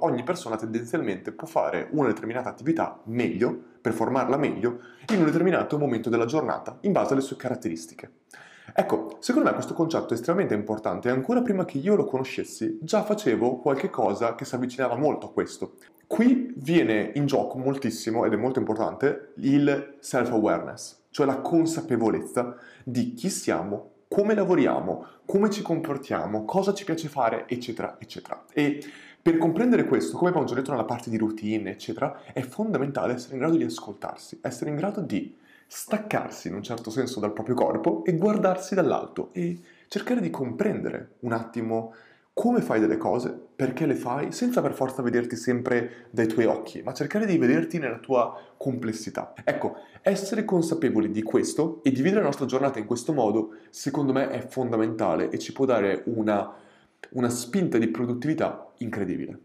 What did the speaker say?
ogni persona tendenzialmente può fare una determinata attività meglio, performarla meglio, in un determinato momento della giornata, in base alle sue caratteristiche. Ecco, secondo me questo concetto è estremamente importante e ancora prima che io lo conoscessi già facevo qualche cosa che si avvicinava molto a questo. Qui viene in gioco moltissimo, ed è molto importante, il self-awareness, cioè la consapevolezza di chi siamo, come lavoriamo, come ci comportiamo, cosa ci piace fare, eccetera, eccetera. E per comprendere questo, come abbiamo già detto nella parte di routine, eccetera, è fondamentale essere in grado di ascoltarsi, essere in grado di staccarsi in un certo senso dal proprio corpo e guardarsi dall'alto e cercare di comprendere un attimo come fai delle cose, perché le fai, senza per forza vederti sempre dai tuoi occhi, ma cercare di vederti nella tua complessità. Ecco, essere consapevoli di questo e dividere la nostra giornata in questo modo, secondo me è fondamentale e ci può dare una, una spinta di produttività incredibile.